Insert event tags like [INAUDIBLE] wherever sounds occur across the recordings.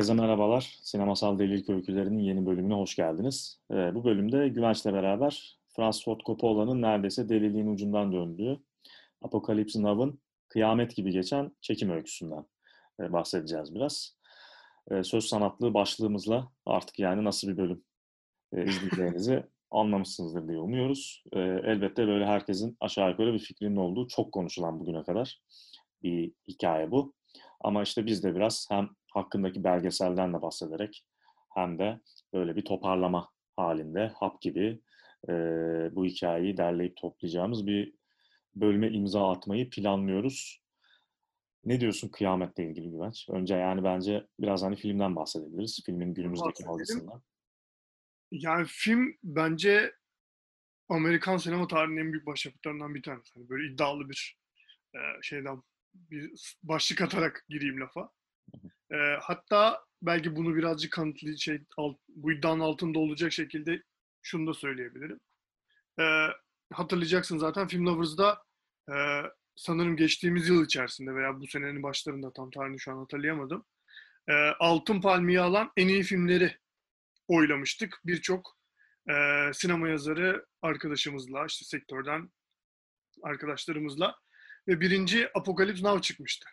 Herkese merhabalar. Sinemasal Delilik Öykülerinin yeni bölümüne hoş geldiniz. Ee, bu bölümde Güvenç'le beraber Francis Ford Coppola'nın neredeyse deliliğin ucundan döndüğü Apocalypse Now'ın kıyamet gibi geçen çekim öyküsünden e, bahsedeceğiz biraz. E, söz sanatlı başlığımızla artık yani nasıl bir bölüm e, izleyeceğinizi [LAUGHS] anlamışsınızdır diye umuyoruz. E, elbette böyle herkesin aşağı yukarı bir fikrinin olduğu çok konuşulan bugüne kadar bir hikaye bu. Ama işte biz de biraz hem hakkındaki belgeselden de bahsederek hem de böyle bir toparlama halinde hap gibi e, bu hikayeyi derleyip toplayacağımız bir bölüme imza atmayı planlıyoruz. Ne diyorsun kıyametle ilgili Güvenç? Önce yani bence biraz hani filmden bahsedebiliriz. Filmin günümüzdeki algısından. Yani film bence Amerikan sinema tarihinin en büyük başyapıtlarından bir tanesi. Hani böyle iddialı bir e, şeyden bir başlık atarak gireyim lafa. E, hatta belki bunu birazcık kanıtlı şey alt, bu iddianın altında olacak şekilde şunu da söyleyebilirim. E, hatırlayacaksın zaten Film Lovers'da e, sanırım geçtiğimiz yıl içerisinde veya bu senenin başlarında tam tarihini şu an hatırlayamadım. E, Altın Palmiye alan en iyi filmleri oylamıştık. Birçok e, sinema yazarı arkadaşımızla, işte sektörden arkadaşlarımızla ve birinci Apocalypse Now çıkmıştı.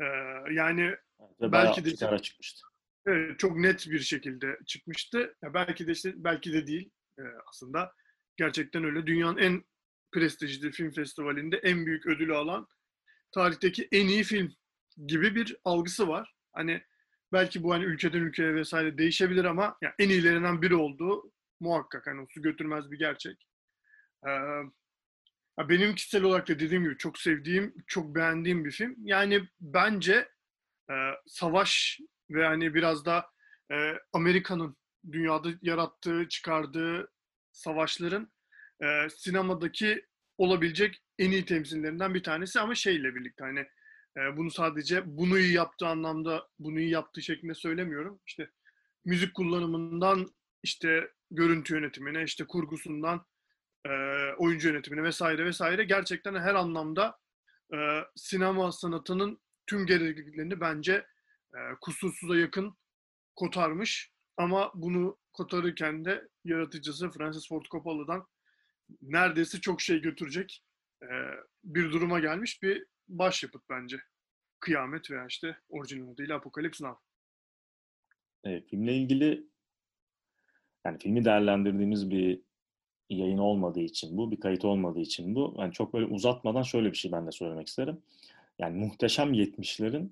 Ee, yani Ve belki de işte, çıkmıştı. Evet, çok net bir şekilde çıkmıştı. Ya belki de işte belki de değil e, aslında. Gerçekten öyle. Dünyanın en prestijli film festivalinde en büyük ödülü alan tarihteki en iyi film gibi bir algısı var. Hani belki bu hani ülkeden ülkeye vesaire değişebilir ama yani en iyilerinden biri olduğu muhakkak. Hani su götürmez bir gerçek. Ee, benim kişisel olarak da dediğim gibi çok sevdiğim, çok beğendiğim bir film. Yani bence e, savaş ve hani biraz da e, Amerika'nın dünyada yarattığı, çıkardığı savaşların e, sinemadaki olabilecek en iyi temsillerinden bir tanesi ama şeyle birlikte hani e, bunu sadece bunu iyi yaptığı anlamda bunu iyi yaptığı şeklinde söylemiyorum. İşte müzik kullanımından işte görüntü yönetimine, işte kurgusundan e, oyuncu yönetimine vesaire vesaire gerçekten her anlamda e, sinema sanatının tüm gerekliliklerini bence e, kusursuza yakın kotarmış. Ama bunu kotarırken de yaratıcısı Francis Ford Coppola'dan neredeyse çok şey götürecek e, bir duruma gelmiş bir başyapıt bence. Kıyamet veya işte orijinal adıyla Apocalypse Now. Evet, filmle ilgili yani filmi değerlendirdiğimiz bir yayın olmadığı için bu, bir kayıt olmadığı için bu. Yani çok böyle uzatmadan şöyle bir şey ben de söylemek isterim. Yani muhteşem 70'lerin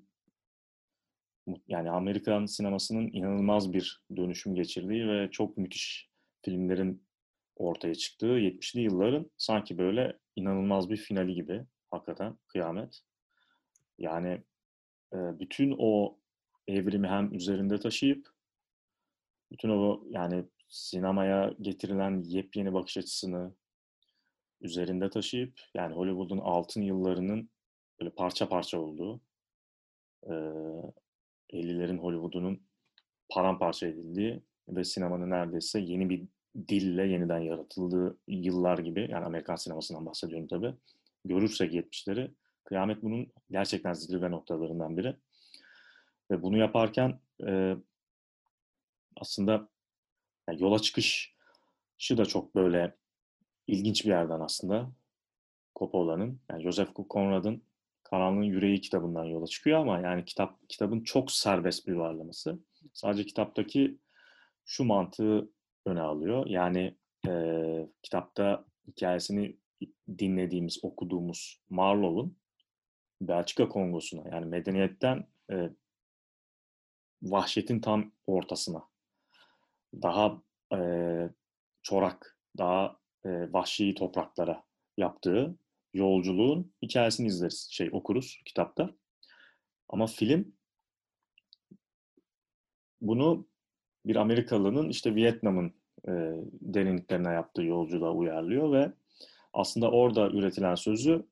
yani Amerikan sinemasının inanılmaz bir dönüşüm geçirdiği ve çok müthiş filmlerin ortaya çıktığı 70'li yılların sanki böyle inanılmaz bir finali gibi hakikaten kıyamet. Yani e, bütün o evrimi hem üzerinde taşıyıp bütün o yani sinemaya getirilen yepyeni bakış açısını üzerinde taşıyıp yani Hollywood'un altın yıllarının böyle parça parça olduğu e, 50'lerin Hollywood'unun paramparça edildiği ve sinemanın neredeyse yeni bir dille yeniden yaratıldığı yıllar gibi yani Amerikan sinemasından bahsediyorum tabi görürsek 70'leri kıyamet bunun gerçekten zirve noktalarından biri. Ve bunu yaparken e, aslında yani yola çıkışı da çok böyle ilginç bir yerden aslında Coppola'nın. Yani Joseph Conrad'ın Karanlığın Yüreği kitabından yola çıkıyor ama yani kitap kitabın çok serbest bir varlaması. Sadece kitaptaki şu mantığı öne alıyor. Yani e, kitapta hikayesini dinlediğimiz, okuduğumuz Marlow'un Belçika Kongosu'na yani medeniyetten e, vahşetin tam ortasına daha e, çorak, daha e, vahşi topraklara yaptığı yolculuğun hikayesini izleriz, şey okuruz kitapta. Ama film bunu bir Amerikalının işte Vietnam'ın e, derinliklerine yaptığı yolculuğa uyarlıyor ve aslında orada üretilen sözü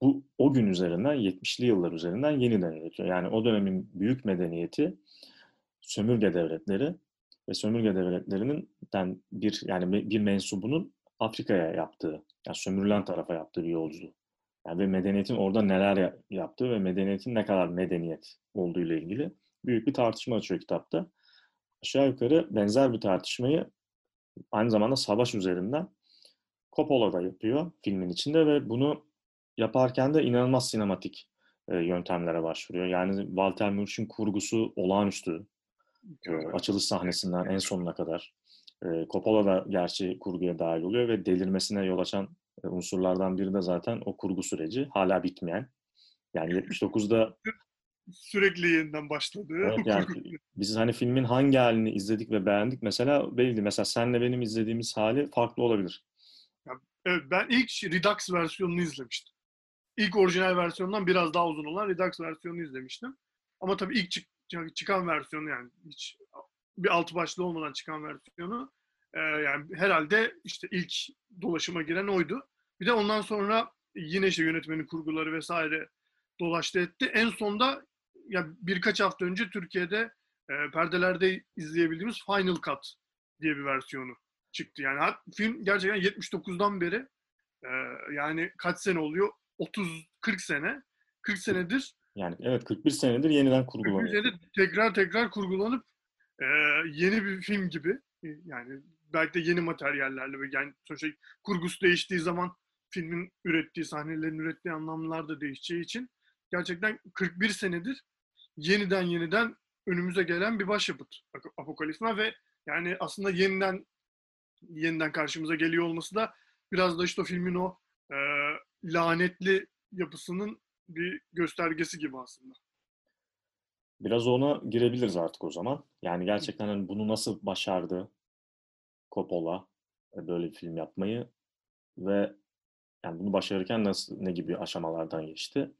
bu o gün üzerinden 70'li yıllar üzerinden yeniden üretiyor. Yani o dönemin büyük medeniyeti sömürge devletleri ve sömürge devletlerinin bir yani bir mensubunun Afrika'ya yaptığı, yani sömürülen tarafa yaptığı bir yolculuğu. Yani ve medeniyetin orada neler yaptığı ve medeniyetin ne kadar medeniyet olduğu ile ilgili büyük bir tartışma açıyor kitapta. Aşağı yukarı benzer bir tartışmayı aynı zamanda savaş üzerinden Coppola da yapıyor filmin içinde ve bunu yaparken de inanılmaz sinematik e, yöntemlere başvuruyor. Yani Walter Murch'un kurgusu olağanüstü. E, açılış sahnesinden en sonuna kadar. E, Coppola da gerçi kurguya dahil oluyor ve delirmesine yol açan unsurlardan biri de zaten o kurgu süreci. Hala bitmeyen. Yani 79'da [LAUGHS] sürekli yeniden başladı. Evet, yani biz hani filmin hangi halini izledik ve beğendik mesela belli. Mesela senle benim izlediğimiz hali farklı olabilir. Evet, ben ilk Redux versiyonunu izlemiştim. İlk orijinal versiyondan biraz daha uzun olan Redux versiyonunu izlemiştim. Ama tabii ilk çık çıkan versiyonu yani hiç bir altı başlı olmadan çıkan versiyonu e, yani herhalde işte ilk dolaşıma giren oydu. Bir de ondan sonra yine işte yönetmenin kurguları vesaire dolaştı etti. En sonda ya birkaç hafta önce Türkiye'de e, perdelerde izleyebildiğimiz Final Cut diye bir versiyonu çıktı. Yani film gerçekten 79'dan beri e, yani kaç sene oluyor? 30 40 sene. 40 senedir yani evet 41 senedir yeniden kurgulanıyor. 41 senedir tekrar tekrar kurgulanıp e, yeni bir film gibi yani belki de yeni materyallerle ve yani sonuçta kurgusu değiştiği zaman filmin ürettiği sahnelerin ürettiği anlamlar da değişeceği için gerçekten 41 senedir yeniden yeniden önümüze gelen bir başyapıt Apokalipsma ve yani aslında yeniden yeniden karşımıza geliyor olması da biraz da işte o filmin o e, lanetli yapısının bir göstergesi gibi aslında. Biraz ona girebiliriz artık o zaman. Yani gerçekten hani bunu nasıl başardı Coppola e, böyle bir film yapmayı ve yani bunu başarırken nasıl ne gibi aşamalardan geçti?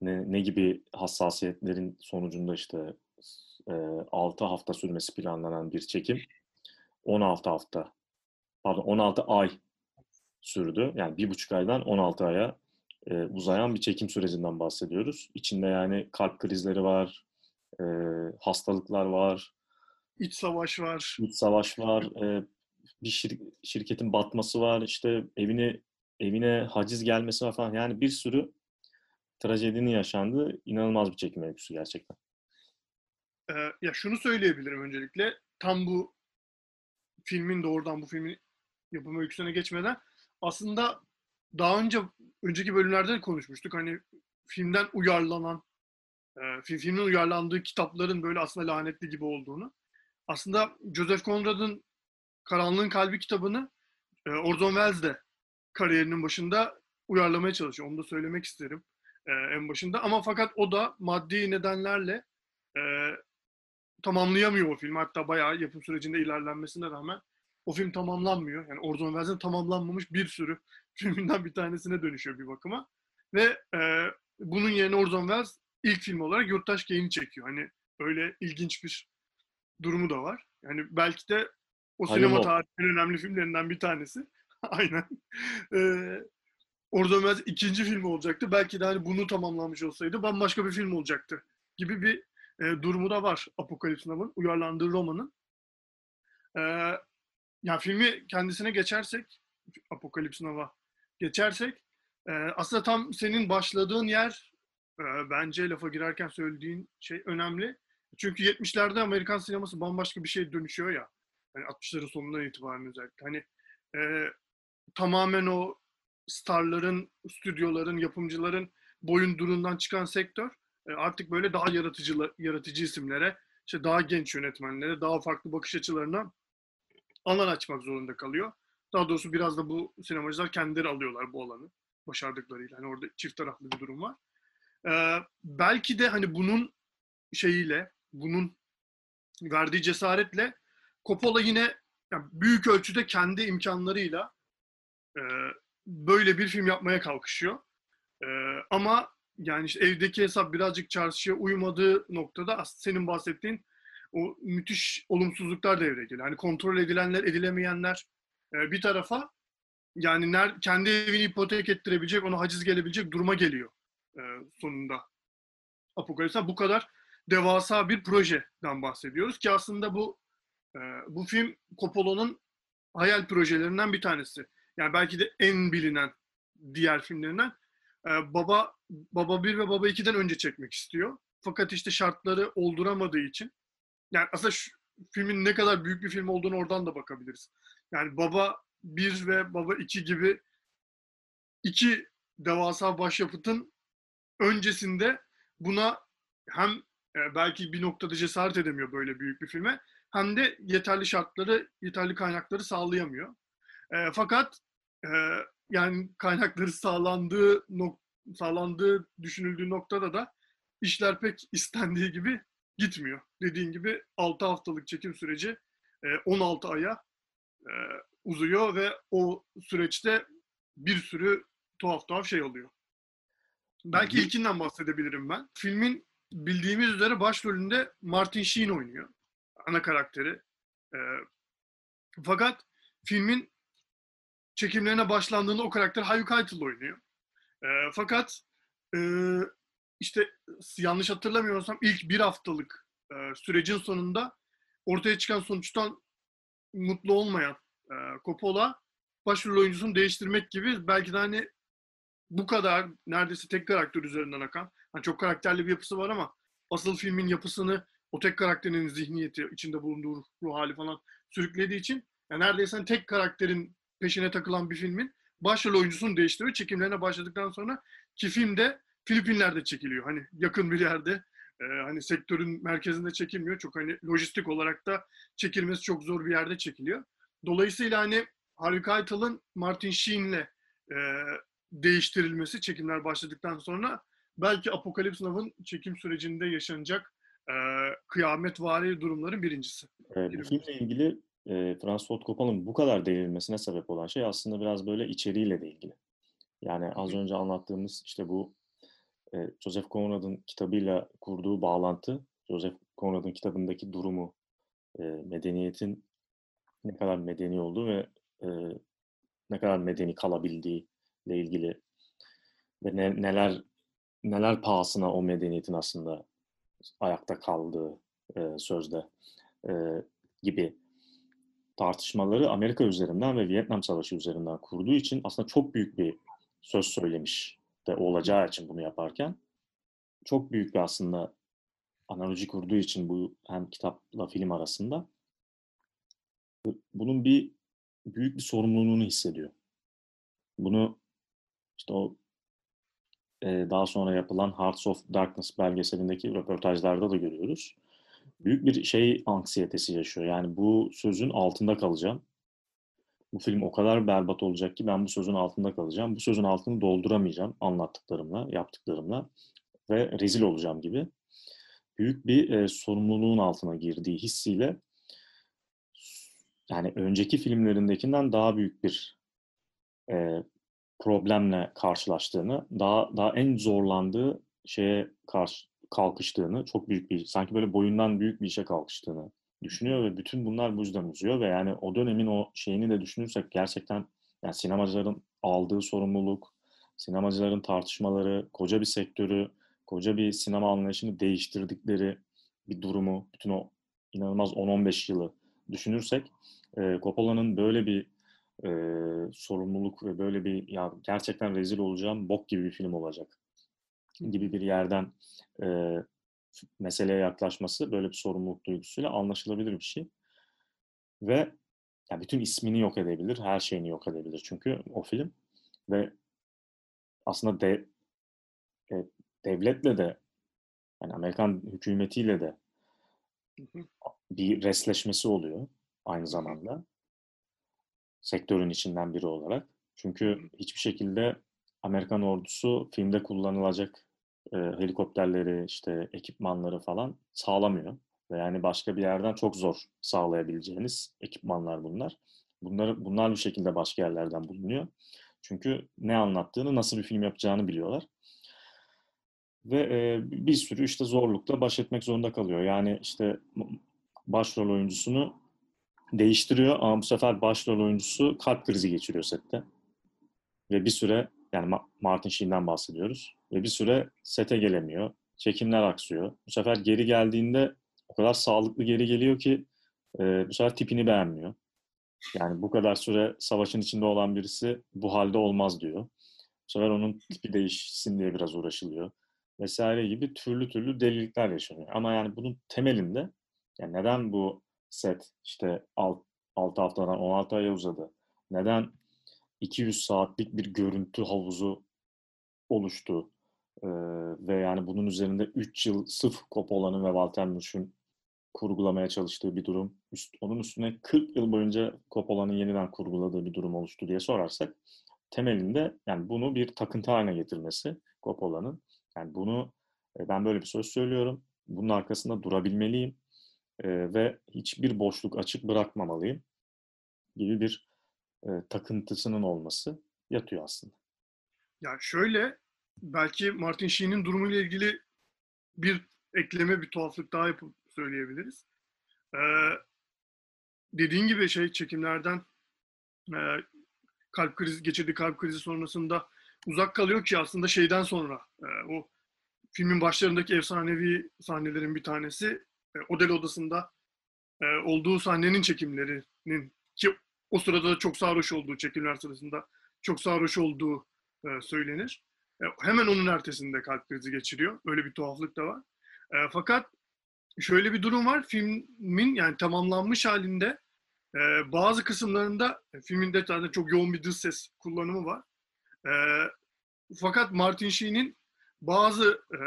Ne, ne gibi hassasiyetlerin sonucunda işte e, 6 hafta sürmesi planlanan bir çekim 16 hafta pardon 16 ay sürdü. Yani bir buçuk aydan 16 aya e, uzayan bir çekim sürecinden bahsediyoruz. İçinde yani kalp krizleri var, e, hastalıklar var. İç savaş var. İç savaş var. E, bir şir- şirketin batması var. İşte evine evine haciz gelmesi var falan. Yani bir sürü trajedinin yaşandığı inanılmaz bir çekim öyküsü gerçekten. Ee, ya şunu söyleyebilirim öncelikle. Tam bu filmin doğrudan bu filmin yapım öyküsüne geçmeden aslında daha önce önceki bölümlerde de konuşmuştuk. Hani filmden uyarlanan e, filmin uyarlandığı kitapların böyle aslında lanetli gibi olduğunu. Aslında Joseph Conrad'ın Karanlığın Kalbi kitabını e, Orson Welles de kariyerinin başında uyarlamaya çalışıyor. Onu da söylemek isterim e, en başında. Ama fakat o da maddi nedenlerle e, tamamlayamıyor o filmi. Hatta bayağı yapım sürecinde ilerlenmesine rağmen o film tamamlanmıyor. Yani Orson Welles'in tamamlanmamış bir sürü [LAUGHS] filminden bir tanesine dönüşüyor bir bakıma. Ve e, bunun yerine Orson Welles ilk film olarak Yurttaş Gain'i çekiyor. Hani öyle ilginç bir durumu da var. Yani belki de o sinema tarihinin önemli filmlerinden bir tanesi. [LAUGHS] Aynen. Ee, Orson Welles ikinci filmi olacaktı. Belki de hani bunu tamamlamış olsaydı bambaşka bir film olacaktı gibi bir e, durumu da var Apokalips Now'ın uyarlandığı romanın. E, yani filmi kendisine geçersek, Apokalips Now'a geçersek, e, aslında tam senin başladığın yer e, bence lafa girerken söylediğin şey önemli. Çünkü 70'lerde Amerikan sineması bambaşka bir şey dönüşüyor ya. Yani 60'ların sonundan itibaren özellikle. Hani e, tamamen o starların, stüdyoların, yapımcıların boyundurundan çıkan sektör e, artık böyle daha yaratıcı yaratıcı isimlere, işte daha genç yönetmenlere, daha farklı bakış açılarına alan açmak zorunda kalıyor. Daha doğrusu biraz da bu sinemacılar kendileri alıyorlar bu alanı başardıklarıyla. Hani orada çift taraflı bir durum var. Ee, belki de hani bunun şeyiyle, bunun verdiği cesaretle Coppola yine yani büyük ölçüde kendi imkanlarıyla e, böyle bir film yapmaya kalkışıyor. E, ama yani işte evdeki hesap birazcık çarşıya uymadığı noktada senin bahsettiğin o müthiş olumsuzluklar devreye geliyor. Hani kontrol edilenler, edilemeyenler e, bir tarafa yani ner, kendi evini ipotek ettirebilecek, ona haciz gelebilecek duruma geliyor e, sonunda. Apokalips'ten bu kadar devasa bir projeden bahsediyoruz ki aslında bu e, bu film Coppola'nın hayal projelerinden bir tanesi. Yani belki de en bilinen diğer filmlerinden. E, Baba Baba 1 ve Baba 2'den önce çekmek istiyor. fakat işte şartları olduramadığı için yani aslında şu filmin ne kadar büyük bir film olduğunu oradan da bakabiliriz. Yani Baba 1 ve Baba 2 gibi iki devasa başyapıtın öncesinde buna hem e, belki bir noktada cesaret edemiyor böyle büyük bir filme hem de yeterli şartları, yeterli kaynakları sağlayamıyor. E, fakat e, yani kaynakları sağlandığı nok- sağlandığı düşünüldüğü noktada da işler pek istendiği gibi gitmiyor. Dediğin gibi 6 haftalık çekim süreci e, 16 aya e, uzuyor ve o süreçte bir sürü tuhaf tuhaf şey oluyor. Belki Bir- ilkinden bahsedebilirim ben. Filmin bildiğimiz üzere başrolünde Martin Sheen oynuyor. Ana karakteri. E, fakat filmin çekimlerine başlandığında o karakter Harvey Keitel oynuyor. E, fakat e, işte yanlış hatırlamıyorsam ilk bir haftalık e, sürecin sonunda ortaya çıkan sonuçtan mutlu olmayan e, Coppola başrol oyuncusunu değiştirmek gibi belki de hani bu kadar neredeyse tek karakter üzerinden akan hani çok karakterli bir yapısı var ama asıl filmin yapısını o tek karakterin zihniyeti içinde bulunduğu ruh hali falan sürüklediği için yani neredeyse hani tek karakterin peşine takılan bir filmin başrol oyuncusunu değiştiriyor. Çekimlerine başladıktan sonra ki film de Filipinler'de çekiliyor. Hani yakın bir yerde e, hani sektörün merkezinde çekilmiyor. Çok hani lojistik olarak da çekilmesi çok zor bir yerde çekiliyor. Dolayısıyla hani Harvey Keitel'ın Martin Sheen'le e, değiştirilmesi çekimler başladıktan sonra belki Apocalypse Now'ın çekim sürecinde yaşanacak e, kıyametvari durumların birincisi. Bu filmle ilgili e, Francis Ford Coppola'nın bu kadar değinilmesine sebep olan şey aslında biraz böyle içeriğiyle de ilgili. Yani az önce anlattığımız işte bu Joseph Conrad'ın kitabıyla kurduğu bağlantı, Joseph Conrad'ın kitabındaki durumu, medeniyetin ne kadar medeni olduğu ve ne kadar medeni kalabildiği ile ilgili ve ne, neler neler pahasına o medeniyetin aslında ayakta kaldığı e, sözde e, gibi tartışmaları Amerika üzerinden ve Vietnam Savaşı üzerinden kurduğu için aslında çok büyük bir söz söylemiş de olacağı için bunu yaparken çok büyük bir aslında analoji kurduğu için bu hem kitapla film arasında bu- bunun bir büyük bir sorumluluğunu hissediyor. Bunu işte o e, daha sonra yapılan Hearts of Darkness belgeselindeki röportajlarda da görüyoruz. Büyük bir şey anksiyetesi yaşıyor. Yani bu sözün altında kalacağım. Bu film o kadar berbat olacak ki ben bu sözün altında kalacağım. Bu sözün altını dolduramayacağım anlattıklarımla, yaptıklarımla ve rezil olacağım gibi. Büyük bir e, sorumluluğun altına girdiği hissiyle yani önceki filmlerindekinden daha büyük bir e, problemle karşılaştığını, daha daha en zorlandığı şeye karşı kalkıştığını, çok büyük bir, sanki böyle boyundan büyük bir işe kalkıştığını düşünüyor ve bütün bunlar bu yüzden uzuyor ve yani o dönemin o şeyini de düşünürsek gerçekten yani sinemacıların aldığı sorumluluk, sinemacıların tartışmaları, koca bir sektörü, koca bir sinema anlayışını değiştirdikleri bir durumu, bütün o inanılmaz 10-15 yılı düşünürsek e, Coppola'nın böyle bir e, sorumluluk ve böyle bir ya gerçekten rezil olacağım bok gibi bir film olacak gibi bir yerden e, meseleye yaklaşması böyle bir sorumluluk duygusuyla anlaşılabilir bir şey. Ve ya bütün ismini yok edebilir, her şeyini yok edebilir çünkü o film ve aslında de, e, devletle de yani Amerikan hükümetiyle de bir resleşmesi oluyor aynı zamanda sektörün içinden biri olarak. Çünkü hiçbir şekilde Amerikan ordusu filmde kullanılacak e, helikopterleri, işte ekipmanları falan sağlamıyor. Ve yani başka bir yerden çok zor sağlayabileceğiniz ekipmanlar bunlar. Bunları bunlar bir şekilde başka yerlerden bulunuyor. Çünkü ne anlattığını, nasıl bir film yapacağını biliyorlar. Ve e, bir sürü işte zorlukla baş etmek zorunda kalıyor. Yani işte başrol oyuncusunu değiştiriyor ama bu sefer başrol oyuncusu kalp krizi geçiriyor sette. Ve bir süre yani Martin Sheen'den bahsediyoruz. Ve bir süre sete gelemiyor. Çekimler aksıyor. Bu sefer geri geldiğinde o kadar sağlıklı geri geliyor ki e, bu sefer tipini beğenmiyor. Yani bu kadar süre savaşın içinde olan birisi bu halde olmaz diyor. Bu sefer onun tipi değişsin diye biraz uğraşılıyor. vesaire gibi türlü türlü delilikler yaşanıyor. Ama yani bunun temelinde yani neden bu set işte 6 haftadan 16 aya uzadı? Neden 200 saatlik bir görüntü havuzu oluştu? Ee, ve yani bunun üzerinde 3 yıl sırf Coppola'nın ve Walter Murch'un kurgulamaya çalıştığı bir durum. Üst, onun üstüne 40 yıl boyunca Coppola'nın yeniden kurguladığı bir durum oluştu diye sorarsak temelinde yani bunu bir takıntı haline getirmesi Coppola'nın. Yani bunu e, ben böyle bir söz söylüyorum. Bunun arkasında durabilmeliyim ve hiçbir boşluk açık bırakmamalıyım gibi bir e, takıntısının olması yatıyor aslında. Ya şöyle belki Martin Sheen'in durumuyla ilgili bir ekleme, bir tuhaflık daha yapıp söyleyebiliriz. Ee, dediğin gibi şey çekimlerden e, kalp krizi geçirdiği kalp krizi sonrasında uzak kalıyor ki aslında şeyden sonra e, o filmin başlarındaki efsanevi sahnelerin bir tanesi e, Odel odasında e, olduğu sahnenin çekimlerinin ki o sırada da çok sarhoş olduğu çekimler sırasında çok sarhoş olduğu e, söylenir. E, hemen onun ertesinde kalp krizi geçiriyor. Öyle bir tuhaflık da var. E, fakat şöyle bir durum var. Filmin yani tamamlanmış halinde e, bazı kısımlarında e, filmin detayında çok yoğun bir dış ses kullanımı var. E, fakat Martin Sheen'in bazı e,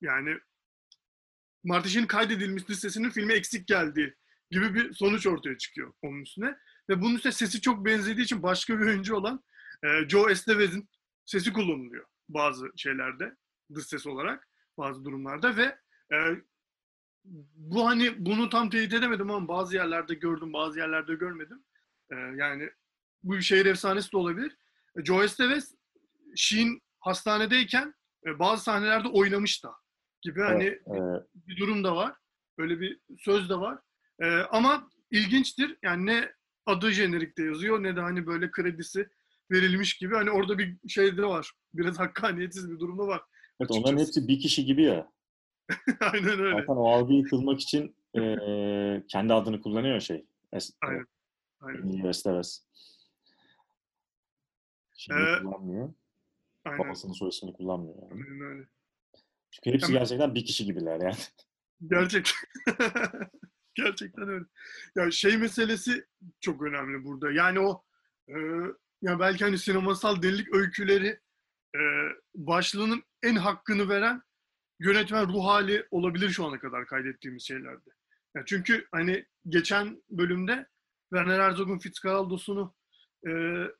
yani Martin Sheen'in kaydedilmiş dış sesinin filme eksik geldiği gibi bir sonuç ortaya çıkıyor onun üstüne. Ve bunun üstüne sesi çok benzediği için başka bir oyuncu olan e, Joe Estevez'in sesi kullanılıyor bazı şeylerde dış ses olarak bazı durumlarda ve e, bu hani bunu tam teyit edemedim ama bazı yerlerde gördüm bazı yerlerde görmedim. E, yani bu bir şehir efsanesi de olabilir. E, Joe Estevez Sheen hastanedeyken e, bazı sahnelerde oynamış da gibi hani Evet, e, bir durum da var. Böyle bir söz de var. E, ama ilginçtir. Yani ne adı jenerikte yazıyor ne de hani böyle kredisi verilmiş gibi. Hani orada bir şey de var. Biraz [LAUGHS] hakkaniyetsiz bir durum da var. evet, onların Açıkçası. hepsi bir kişi gibi ya. [LAUGHS] Aynen öyle. Zaten o algıyı kılmak için e, kendi adını kullanıyor şey. Es, Aynen. Aynen. Estevez. Şimdi Ee, kullanmıyor. Aynen. Babasının soy ismini kullanmıyor yani. Aynen öyle. Çünkü hepsi gerçekten bir kişi gibiler yani. Gerçek. [LAUGHS] [LAUGHS] Gerçekten öyle. Ya şey meselesi çok önemli burada. Yani o e, ya belki hani sinemasal delilik öyküleri e, başlığının en hakkını veren yönetmen ruh hali olabilir şu ana kadar kaydettiğimiz şeylerde. Ya çünkü hani geçen bölümde Werner Herzog'un Fitzcarraldos'unu e,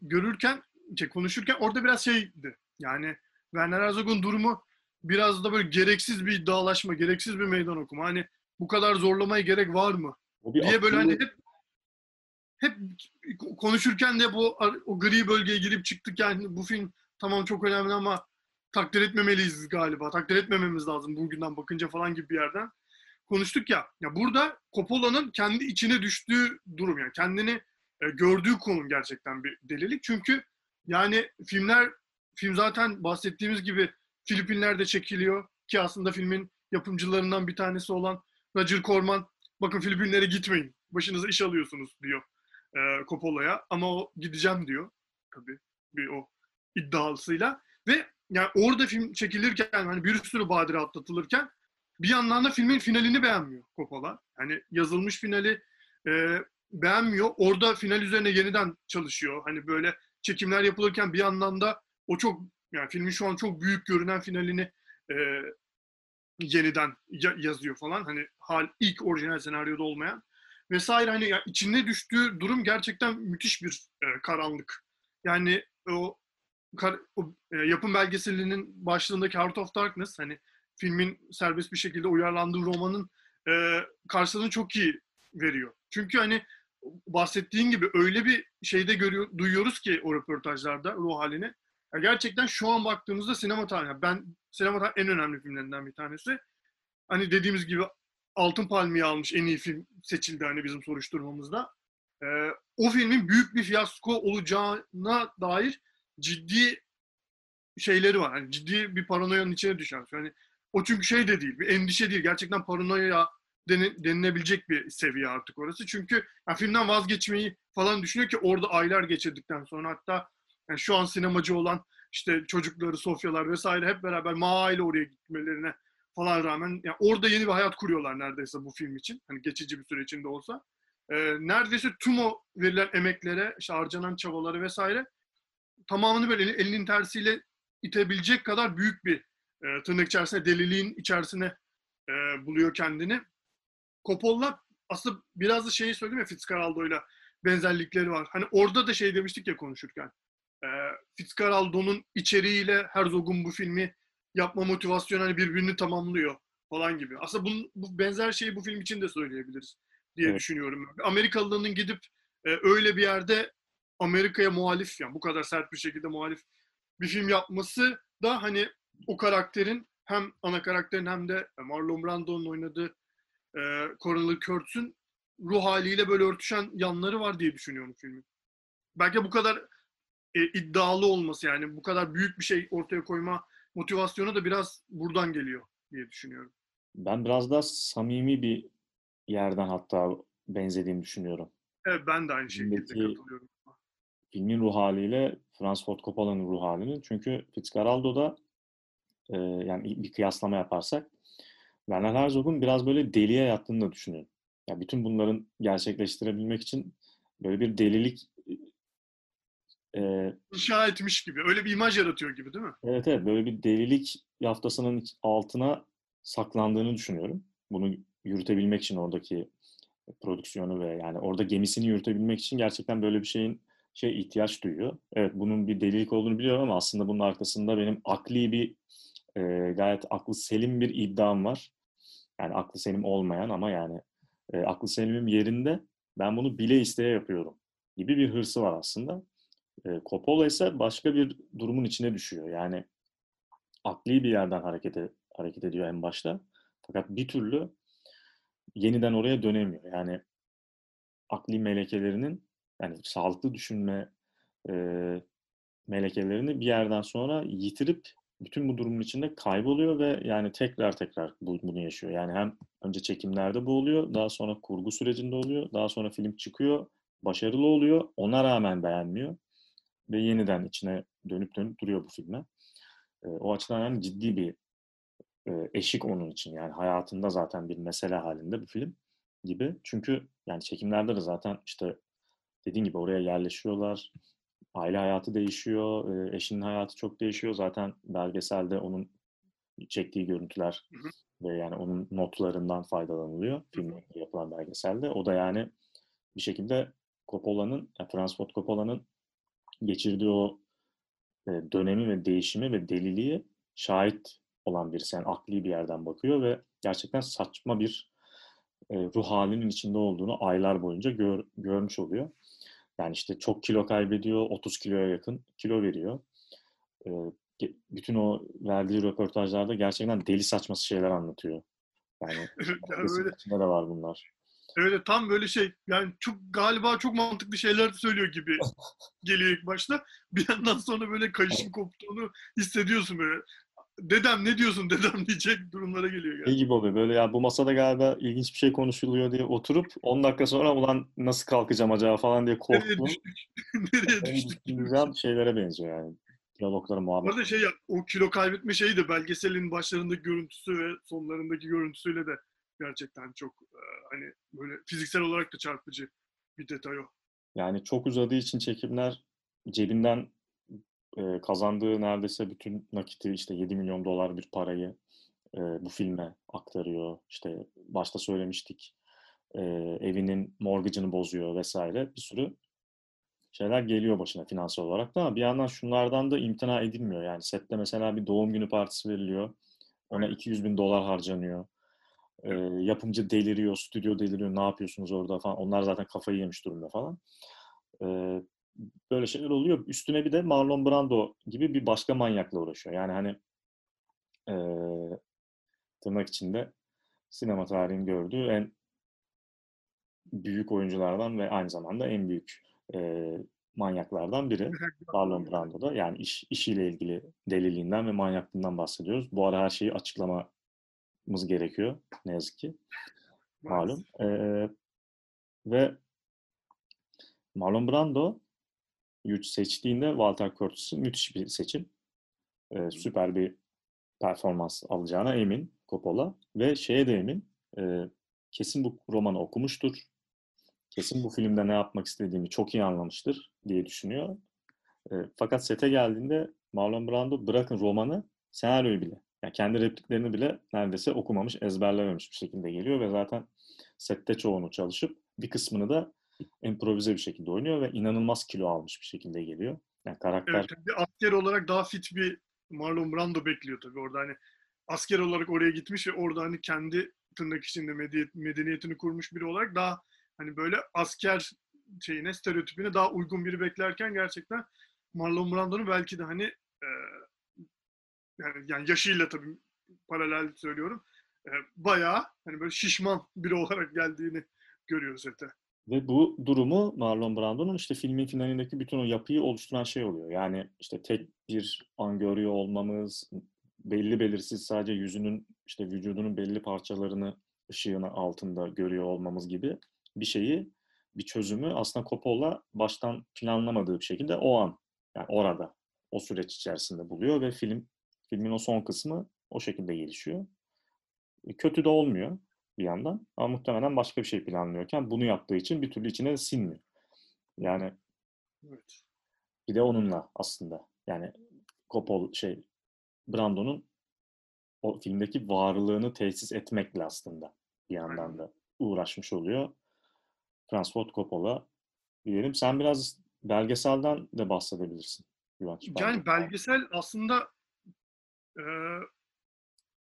görürken, şey, konuşurken orada biraz şeydi. Yani Werner Herzog'un durumu biraz da böyle gereksiz bir iddialaşma, gereksiz bir meydan okuma. Hani bu kadar zorlamaya gerek var mı? Diye böyle hani hep hep konuşurken de bu o gri bölgeye girip çıktık yani bu film tamam çok önemli ama takdir etmemeliyiz galiba. Takdir etmememiz lazım bugünden bakınca falan gibi bir yerden konuştuk ya. Ya burada Coppola'nın kendi içine düştüğü durum yani kendini e, gördüğü konum gerçekten bir delilik. Çünkü yani filmler film zaten bahsettiğimiz gibi Filipinler'de çekiliyor ki aslında filmin yapımcılarından bir tanesi olan Roger Corman bakın Filipinlere gitmeyin. Başınıza iş alıyorsunuz diyor e, Coppola'ya. Ama o gideceğim diyor. Tabii bir o iddiasıyla. Ve yani orada film çekilirken hani bir sürü badire atlatılırken bir yandan da filmin finalini beğenmiyor Coppola. Yani yazılmış finali e, beğenmiyor. Orada final üzerine yeniden çalışıyor. Hani böyle çekimler yapılırken bir yandan da o çok yani filmin şu an çok büyük görünen finalini e, yeniden ya- yazıyor falan. Hani hal ilk orijinal senaryoda olmayan vesaire hani ya içine düştüğü durum gerçekten müthiş bir e, karanlık. Yani o, kar- o e, yapım belgeselinin başlığındaki Heart of Darkness hani filmin serbest bir şekilde uyarlandığı romanın e, karşılığını çok iyi veriyor. Çünkü hani bahsettiğin gibi öyle bir şeyde görüyor, duyuyoruz ki o röportajlarda ruh halini. Ya gerçekten şu an baktığımızda sinema tarihi, ben sinema tarihi en önemli filmlerinden bir tanesi. Hani dediğimiz gibi Altın Palmiye almış en iyi film seçildi hani bizim soruşturmamızda. Ee, o filmin büyük bir fiyasko olacağına dair ciddi şeyleri var. Hani ciddi bir paranoyanın içine düşer. Yani o çünkü şey de değil, bir endişe değil. Gerçekten paranoya deni- denilebilecek bir seviye artık orası. Çünkü yani filmden vazgeçmeyi falan düşünüyor ki orada aylar geçirdikten sonra hatta yani şu an sinemacı olan işte çocukları, Sofyalar vesaire hep beraber Maa ile oraya gitmelerine falan rağmen yani orada yeni bir hayat kuruyorlar neredeyse bu film için. Hani geçici bir süre içinde olsa. Ee, neredeyse tüm o verilen emeklere, işte harcanan çabaları vesaire tamamını böyle elinin tersiyle itebilecek kadar büyük bir e, tırnak içerisinde deliliğin içerisine e, buluyor kendini. Coppola aslında biraz da şeyi söyledim ya Fitzcarraldo'yla benzerlikleri var. Hani orada da şey demiştik ya konuşurken. E, Fitzcarraldo'nun içeriğiyle Herzog'un bu filmi yapma motivasyonu hani birbirini tamamlıyor falan gibi. Aslında bunun, bu benzer şeyi bu film için de söyleyebiliriz diye Evet. düşünüyorum. Amerikalının gidip e, öyle bir yerde Amerika'ya muhalif yani bu kadar sert bir şekilde muhalif bir film yapması da hani o karakterin hem ana karakterin hem de Marlon Brando'nun oynadığı e, Coronel Kurtz'ün ruh haliyle böyle örtüşen yanları var diye düşünüyorum filmin. Belki bu kadar e, iddialı olması yani bu kadar büyük bir şey ortaya koyma motivasyonu da biraz buradan geliyor diye düşünüyorum. Ben biraz daha samimi bir yerden hatta benzediğini düşünüyorum. Evet ben de aynı şekilde Filmdeki- katılıyorum. filmin ruh haliyle Francis Ford Coppola'nın ruh halinin. Çünkü Fitzcarraldo'da e, yani bir kıyaslama yaparsak Werner Herzog'un biraz böyle deliye yattığını da düşünüyorum. Yani bütün bunların gerçekleştirebilmek için böyle bir delilik e, İnşa etmiş gibi. Öyle bir imaj yaratıyor gibi değil mi? evet evet böyle bir delilik yaftasının altına saklandığını düşünüyorum. Bunu yürütebilmek için oradaki prodüksiyonu ve yani orada gemisini yürütebilmek için gerçekten böyle bir şeyin şey ihtiyaç duyuyor. Evet bunun bir delilik olduğunu biliyorum ama aslında bunun arkasında benim akli bir e, gayet aklı selim bir iddiam var. Yani aklı selim olmayan ama yani e, aklı selimim yerinde ben bunu bile isteye yapıyorum gibi bir hırsı var aslında. E, Coppola ise başka bir durumun içine düşüyor. Yani akli bir yerden harekete hareket ediyor en başta. Fakat bir türlü yeniden oraya dönemiyor. Yani akli melekelerinin yani sağlıklı düşünme e, melekelerini bir yerden sonra yitirip bütün bu durumun içinde kayboluyor ve yani tekrar tekrar bu- bunu yaşıyor. Yani hem önce çekimlerde bu oluyor, daha sonra kurgu sürecinde oluyor, daha sonra film çıkıyor, başarılı oluyor, ona rağmen beğenmiyor ve yeniden içine dönüp dönüp duruyor bu filme. E, o açıdan yani ciddi bir e, eşik onun için yani hayatında zaten bir mesele halinde bu film gibi. Çünkü yani çekimlerde de zaten işte dediğin gibi oraya yerleşiyorlar. Aile hayatı değişiyor, e, eşinin hayatı çok değişiyor. Zaten belgeselde onun çektiği görüntüler Hı hı. ve yani onun notlarından faydalanılıyor filmle yapılan belgeselde. O da yani bir şekilde Coppola'nın, yani Francis Ford Coppola'nın geçirdiği o e, dönemi ve değişimi ve deliliği şahit olan birisi. Yani akli bir yerden bakıyor ve gerçekten saçma bir e, ruh halinin içinde olduğunu aylar boyunca gör- görmüş oluyor. Yani işte çok kilo kaybediyor, 30 kiloya yakın kilo veriyor. E, bütün o verdiği röportajlarda gerçekten deli saçması şeyler anlatıyor. Yani [LAUGHS] böyle, içinde de var bunlar. Öyle tam böyle şey yani çok galiba çok mantıklı şeyler söylüyor gibi [LAUGHS] geliyor ilk başta. Bir yandan sonra böyle kayışın koptuğunu hissediyorsun böyle. Dedem ne diyorsun dedem [LAUGHS] diyecek durumlara geliyor Şey gerçekten. gibi oluyor böyle ya bu masada galiba ilginç bir şey konuşuluyor diye oturup 10 dakika sonra ulan nasıl kalkacağım acaba falan diye Nereye korktuğum düştük? [LAUGHS] Nereye düştük? güzel şeylere benziyor yani. Diyalogları, muhabbet. arada şey ya, o kilo kaybetme şeyi de belgeselin başlarındaki görüntüsü ve sonlarındaki görüntüsüyle de gerçekten çok e, hani böyle fiziksel olarak da çarpıcı bir detay o. Yani çok uzadığı için çekimler cebinden e, kazandığı neredeyse bütün nakiti işte 7 milyon dolar bir parayı e, bu filme aktarıyor. İşte başta söylemiştik e, evinin mortgage'ını bozuyor vesaire bir sürü şeyler geliyor başına finansal olarak da ama bir yandan şunlardan da imtina edilmiyor. Yani sette mesela bir doğum günü partisi veriliyor. Ona 200 bin dolar harcanıyor. E, yapımcı deliriyor, stüdyo deliriyor. Ne yapıyorsunuz orada falan. Onlar zaten kafayı yemiş durumda falan. E, böyle şeyler oluyor. Üstüne bir de Marlon Brando gibi bir başka manyakla uğraşıyor. Yani hani e, tırnak içinde sinema tarihinin gördüğü en büyük oyunculardan ve aynı zamanda en büyük e, manyaklardan biri. Marlon Brando'da. Yani iş, işiyle ilgili deliliğinden ve manyaklığından bahsediyoruz. Bu ara her şeyi açıklamamız gerekiyor. Ne yazık ki. Malum. Ee, ve Marlon Brando seçtiğinde Walter Curtis'i müthiş bir seçim. e, süper bir performans alacağına emin Coppola ve şeye de emin. e, kesin bu romanı okumuştur. Kesin bu filmde ne yapmak istediğimi çok iyi anlamıştır diye düşünüyor. E, fakat sete geldiğinde Marlon Brando bırakın romanı, senaryoyu bile, yani kendi repliklerini bile neredeyse okumamış, ezberlememiş bir şekilde geliyor ve zaten sette çoğunu çalışıp bir kısmını da improvize bir şekilde oynuyor ve inanılmaz kilo almış bir şekilde geliyor. Yani karakter Evet, bir asker olarak daha fit bir Marlon Brando bekliyor tabii orada hani asker olarak oraya gitmiş ve orada hani kendi tırnak içinde medeni- medeniyetini kurmuş biri olarak daha hani böyle asker şeyine stereotipine daha uygun biri beklerken gerçekten Marlon Brando'nun belki de hani yani, yani yaşıyla tabii paralel söylüyorum e, bayağı hani böyle şişman biri olarak geldiğini görüyoruz sete. Ve bu durumu Marlon Brando'nun işte filmin finalindeki bütün o yapıyı oluşturan şey oluyor. Yani işte tek bir an görüyor olmamız, belli belirsiz sadece yüzünün işte vücudunun belli parçalarını ışığın altında görüyor olmamız gibi bir şeyi, bir çözümü aslında Coppola baştan planlamadığı bir şekilde o an, yani orada, o süreç içerisinde buluyor ve film filmin o son kısmı o şekilde gelişiyor. E, Kötü de olmuyor bir yandan. Ama muhtemelen başka bir şey planlıyorken bunu yaptığı için bir türlü içine sinmiyor. Yani Evet. bir de onunla aslında. Yani Coppola şey Brando'nun o filmdeki varlığını tesis etmekle aslında bir yandan da uğraşmış oluyor. Francis Ford Coppola diyelim. Sen biraz belgeselden de bahsedebilirsin. Güvenç. Yani belgesel aslında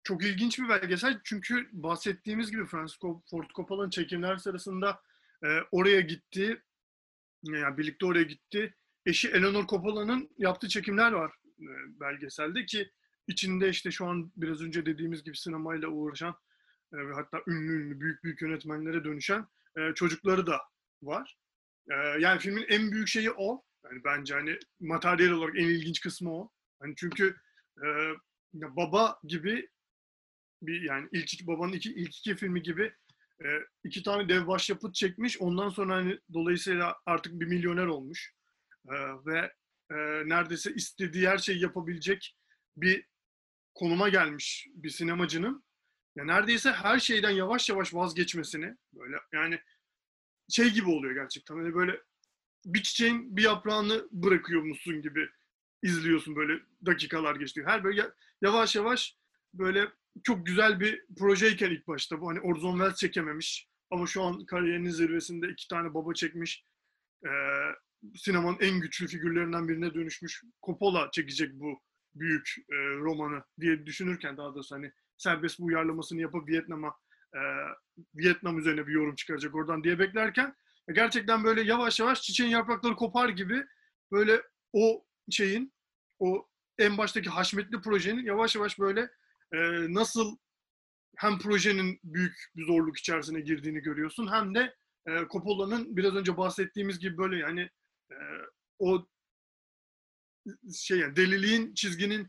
çok ilginç bir belgesel çünkü bahsettiğimiz gibi Francis Ford Coppola'nın çekimler sırasında e, oraya gitti, yani birlikte oraya gitti. Eşi Eleanor Coppola'nın yaptığı çekimler var e, belgeselde ki içinde işte şu an biraz önce dediğimiz gibi sinemayla uğraşan e, ve hatta ünlü ünlü büyük büyük yönetmenlere dönüşen e, çocukları da var. E, yani filmin en büyük şeyi o. Yani bence hani materyal olarak en ilginç kısmı o. Hani çünkü e, ya baba gibi bir yani ilk babanın iki, ilk iki filmi gibi e, iki tane dev başyapıt çekmiş. Ondan sonra hani dolayısıyla artık bir milyoner olmuş. E, ve e, neredeyse istediği her şeyi yapabilecek bir konuma gelmiş bir sinemacının. Ya neredeyse her şeyden yavaş yavaş vazgeçmesini böyle yani şey gibi oluyor gerçekten. Hani böyle bir çiçeğin bir yaprağını bırakıyormuşsun gibi izliyorsun böyle dakikalar geçti. Her böyle ya- yavaş yavaş böyle çok güzel bir projeyken ilk başta bu hani Orson Welles çekememiş ama şu an kariyerinin zirvesinde iki tane baba çekmiş. Ee, sinemanın en güçlü figürlerinden birine dönüşmüş. Coppola çekecek bu büyük e, romanı diye düşünürken daha doğrusu hani serbest bu uyarlamasını yapıp Vietnam'a e, Vietnam üzerine bir yorum çıkaracak oradan diye beklerken gerçekten böyle yavaş yavaş çiçeğin yaprakları kopar gibi böyle o şeyin o en baştaki haşmetli projenin yavaş yavaş böyle e, nasıl hem projenin büyük bir zorluk içerisine girdiğini görüyorsun hem de e, Coppola'nın biraz önce bahsettiğimiz gibi böyle yani e, o şey yani deliliğin çizginin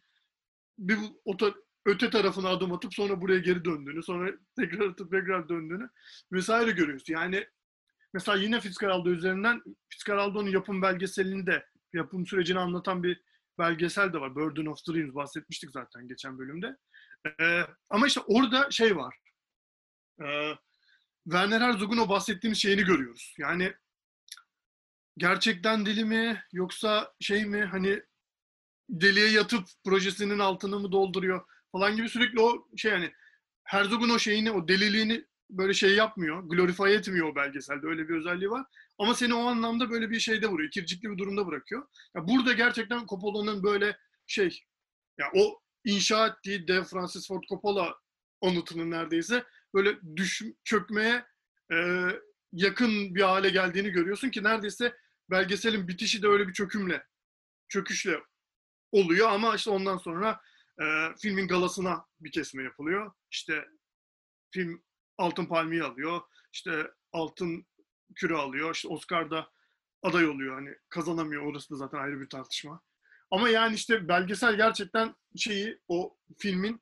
bir o ta- öte tarafına adım atıp sonra buraya geri döndüğünü, sonra tekrar atıp tekrar döndüğünü vesaire görüyorsun. Yani mesela yine Fitzcarraldo üzerinden Fitzcarraldo'nun yapım belgeselini de yapım sürecini anlatan bir belgesel de var. Burden of Dreams bahsetmiştik zaten geçen bölümde. Ee, ama işte orada şey var. Ee, Werner Herzog'un o bahsettiğimiz şeyini görüyoruz. Yani gerçekten deli mi yoksa şey mi hani deliye yatıp projesinin altını mı dolduruyor falan gibi sürekli o şey yani Herzog'un o şeyini o deliliğini böyle şey yapmıyor. Glorify etmiyor o belgeselde. Öyle bir özelliği var. Ama seni o anlamda böyle bir şeyde vuruyor. ikircikli bir durumda bırakıyor. Ya burada gerçekten Coppola'nın böyle şey ya o inşa ettiği dev Francis Ford Coppola anıtının neredeyse böyle düş çökmeye e, yakın bir hale geldiğini görüyorsun ki neredeyse belgeselin bitişi de öyle bir çökümle çöküşle oluyor ama işte ondan sonra e, filmin galasına bir kesme yapılıyor. İşte film Altın Palmiye alıyor. İşte Altın Küre alıyor. İşte Oscar'da aday oluyor. Hani kazanamıyor. Orası da zaten ayrı bir tartışma. Ama yani işte belgesel gerçekten şeyi o filmin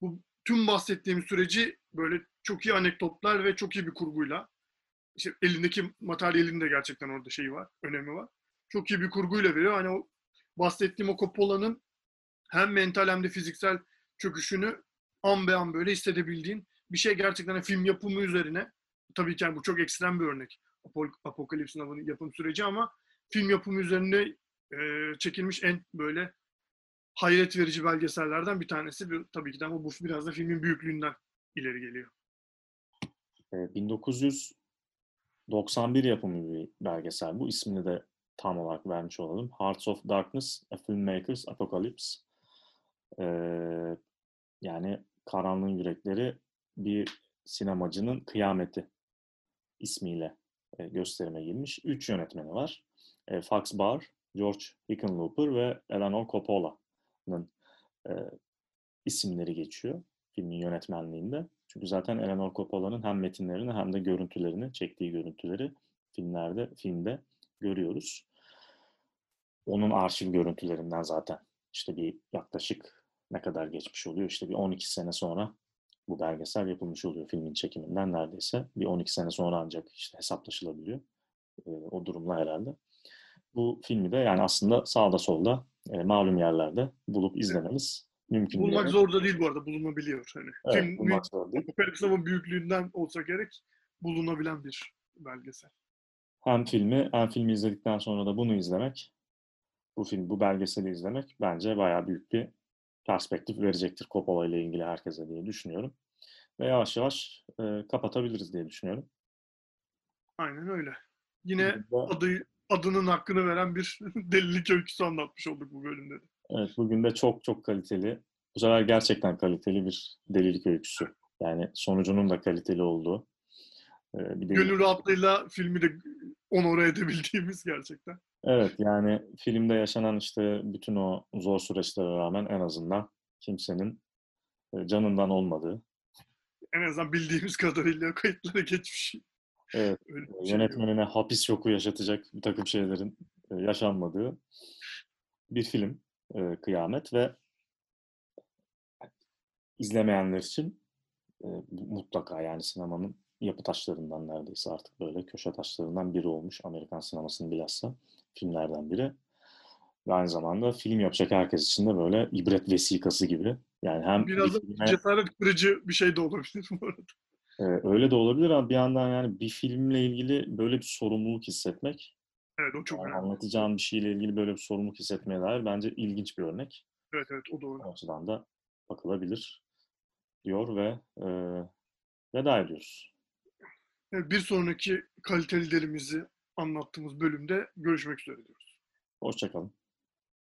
bu tüm bahsettiğim süreci böyle çok iyi anekdotlar ve çok iyi bir kurguyla işte elindeki materyalin de gerçekten orada şeyi var, önemi var. Çok iyi bir kurguyla veriyor. Hani o bahsettiğim o Coppola'nın hem mental hem de fiziksel çöküşünü an be an böyle hissedebildiğin bir şey gerçekten film yapımı üzerine tabii ki yani bu çok ekstrem bir örnek. Apocalypse Now'ın yapım süreci ama film yapımı üzerine e, çekilmiş en böyle hayret verici belgesellerden bir tanesi. Tabii ki de ama bu biraz da filmin büyüklüğünden ileri geliyor. E, 1991 yapımı bir belgesel bu. İsmini de tam olarak vermiş olalım. Hearts of Darkness, A Filmmaker's Apocalypse. E, yani Karanlığın Yürekleri bir sinemacının kıyameti ismiyle e, gösterime girmiş. Üç yönetmeni var. E, Fox Barr, George Hickenlooper ve Eleanor Coppola'nın e, isimleri geçiyor filmin yönetmenliğinde. Çünkü zaten Eleanor Coppola'nın hem metinlerini hem de görüntülerini, çektiği görüntüleri filmlerde, filmde görüyoruz. Onun arşiv görüntülerinden zaten işte bir yaklaşık ne kadar geçmiş oluyor? İşte bir 12 sene sonra bu belgesel yapılmış oluyor filmin çekiminden neredeyse. Bir 12 sene sonra ancak işte hesaplaşılabiliyor. Ee, o durumla herhalde. Bu filmi de yani aslında sağda solda e, malum yerlerde bulup izlemeniz mümkün. Bulmak diye. zor da değil bu arada bulunabiliyor. Hani Evet, film bulmak zor değil. Apocalypse büyüklüğünden olsa gerek bulunabilen bir belgesel. Hem filmi hem filmi izledikten sonra da bunu izlemek, bu film, bu belgeseli izlemek bence bayağı büyük bir perspektif verecektir Coppola ile ilgili herkese diye düşünüyorum. Ve yavaş yavaş e, kapatabiliriz diye düşünüyorum. Aynen öyle. Yine adı, adının hakkını veren bir [LAUGHS] delilik öyküsü anlatmış olduk bu bölümde de. Evet, bugün de çok çok kaliteli, bu sefer gerçekten kaliteli bir delilik öyküsü. Yani sonucunun da kaliteli olduğu e, bir delilik. Gönül rahatlığıyla filmi de onore edebildiğimiz gerçekten. Evet, yani filmde yaşanan işte bütün o zor süreçlere rağmen en azından kimsenin e, canından olmadığı, En azından bildiğimiz kadarıyla kayıtlara geçmiş. evet, [LAUGHS] bir şey yok. yönetmenine hapis şoku yaşatacak bir takım şeylerin e, yaşanmadığı bir film e, Kıyamet ve izlemeyenler için e, mutlaka yani sinemanın yapı taşlarından neredeyse artık böyle köşe taşlarından biri olmuş Amerikan sinemasının bilhassa filmlerden biri. Ve aynı zamanda film yapacak herkes için de böyle ibret vesikası gibi. Yani hem bir Biraz da filme- cesaret kırıcı bir şey de olabilir [LAUGHS] bu arada. e, öyle de olabilir ama bir yandan yani bir filmle ilgili böyle bir sorumluluk hissetmek Evet o çok Yani önemli. anlatacağın bir şeyle ilgili böyle bir sorumluluk hissetmeye dair bence ilginç bir örnek. Evet evet o doğru. O açıdan da bakılabilir diyor ve e, veda ediyoruz. Evet, bir sonraki kaliteli delimizi anlattığımız bölümde görüşmek üzere diyoruz. Hoşçakalın.